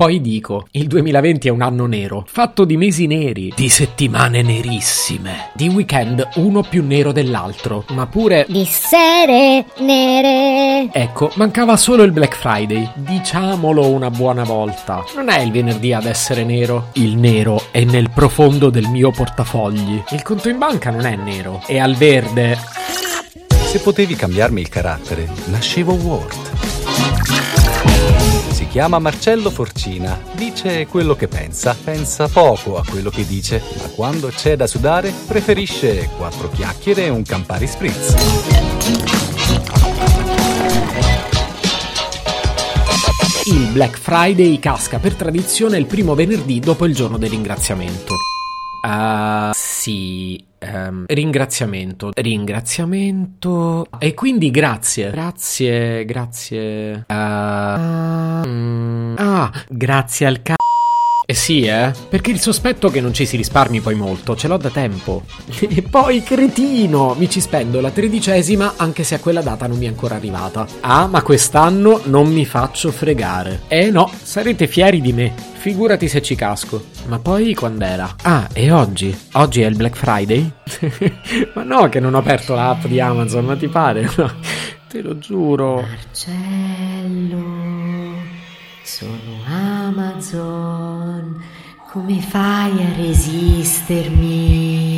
Poi dico, il 2020 è un anno nero, fatto di mesi neri, di settimane nerissime, di weekend uno più nero dell'altro, ma pure... Di sere nere. Ecco, mancava solo il Black Friday. Diciamolo una buona volta. Non è il venerdì ad essere nero. Il nero è nel profondo del mio portafogli. Il conto in banca non è nero, è al verde. Se potevi cambiarmi il carattere, nascevo Ward. Si chiama Marcello Forcina, dice quello che pensa, pensa poco a quello che dice, ma quando c'è da sudare preferisce quattro chiacchiere e un Campari Spritz. Il Black Friday casca per tradizione il primo venerdì dopo il giorno del ringraziamento. Ah, sì. ehm, ringraziamento. Ringraziamento. E quindi grazie. Grazie, grazie. Ah, mm, ah, grazie al c***o. Eh sì, eh? Perché il sospetto che non ci si risparmi poi molto, ce l'ho da tempo. E poi, cretino, mi ci spendo la tredicesima anche se a quella data non mi è ancora arrivata. Ah, ma quest'anno non mi faccio fregare. Eh no, sarete fieri di me. Figurati se ci casco. Ma poi quand'era? Ah, e oggi? Oggi è il Black Friday? ma no, che non ho aperto l'app di Amazon, ma ti pare? No, te lo giuro. Marcello, sono Amazon. Come fai a resistermi?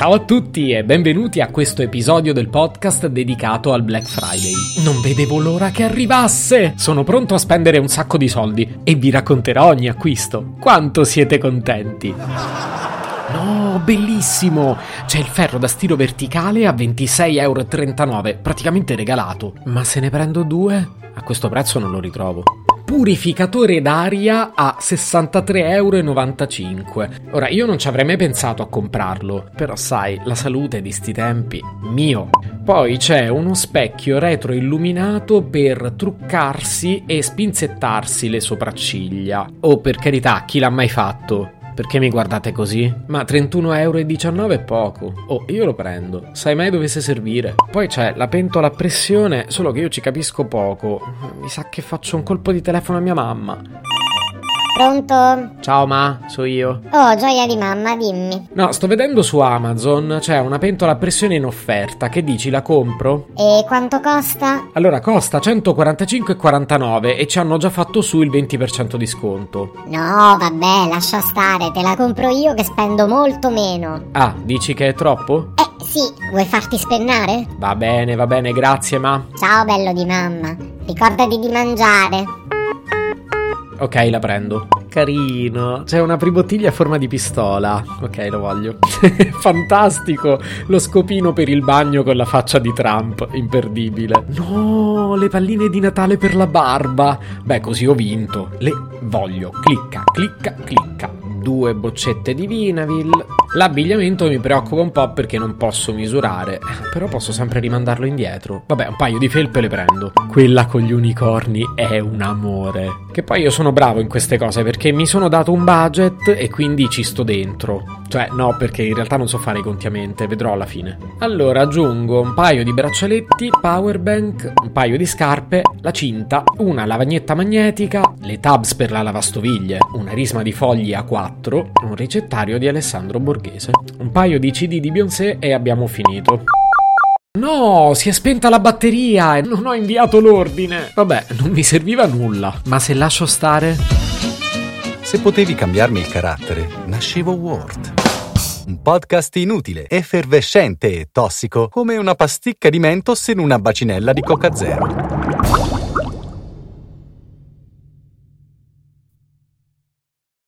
Ciao a tutti e benvenuti a questo episodio del podcast dedicato al Black Friday. Non vedevo l'ora che arrivasse! Sono pronto a spendere un sacco di soldi e vi racconterò ogni acquisto. Quanto siete contenti! No, bellissimo! C'è il ferro da stiro verticale a 26,39€, praticamente regalato. Ma se ne prendo due? A questo prezzo non lo ritrovo. Purificatore d'aria a 63,95€. Ora, io non ci avrei mai pensato a comprarlo, però sai, la salute di sti tempi, mio. Poi c'è uno specchio retroilluminato per truccarsi e spinzettarsi le sopracciglia. Oh, per carità, chi l'ha mai fatto? Perché mi guardate così? Ma 31,19€ è poco. Oh, io lo prendo. Sai mai dovesse servire? Poi c'è la pentola a pressione, solo che io ci capisco poco. Mi sa che faccio un colpo di telefono a mia mamma. Pronto? Ciao ma, so io. Oh, gioia di mamma, dimmi. No, sto vedendo su Amazon, c'è una pentola a pressione in offerta. Che dici, la compro? E quanto costa? Allora, costa 145,49 e ci hanno già fatto su il 20% di sconto. No, vabbè, lascia stare, te la compro io che spendo molto meno. Ah, dici che è troppo? Eh, sì, vuoi farti spennare? Va bene, va bene, grazie ma. Ciao, bello di mamma. Ricordati di mangiare. Ok, la prendo. Carino. C'è una pribottiglia a forma di pistola. Ok, lo voglio. Fantastico. Lo scopino per il bagno con la faccia di Trump. Imperdibile. No, le palline di Natale per la barba. Beh, così ho vinto. Le voglio. Clicca, clicca, clicca. Due boccette di Vinavil. L'abbigliamento mi preoccupa un po' perché non posso misurare, però posso sempre rimandarlo indietro. Vabbè, un paio di felpe le prendo. Quella con gli unicorni è un amore. Che poi io sono bravo in queste cose perché mi sono dato un budget e quindi ci sto dentro. Cioè, no, perché in realtà non so fare i conti a mente, vedrò alla fine. Allora aggiungo un paio di braccialetti, powerbank, un paio di scarpe, la cinta, una lavagnetta magnetica, le tabs per la lavastoviglie, una risma di fogli A4, un ricettario di Alessandro Borghese, un paio di CD di Beyoncé e abbiamo finito. No, si è spenta la batteria e non ho inviato l'ordine. Vabbè, non mi serviva nulla. Ma se lascio stare? Se potevi cambiarmi il carattere, nascevo Ward. Un podcast inutile, effervescente e tossico, come una pasticca di mentos in una bacinella di Coca Zero.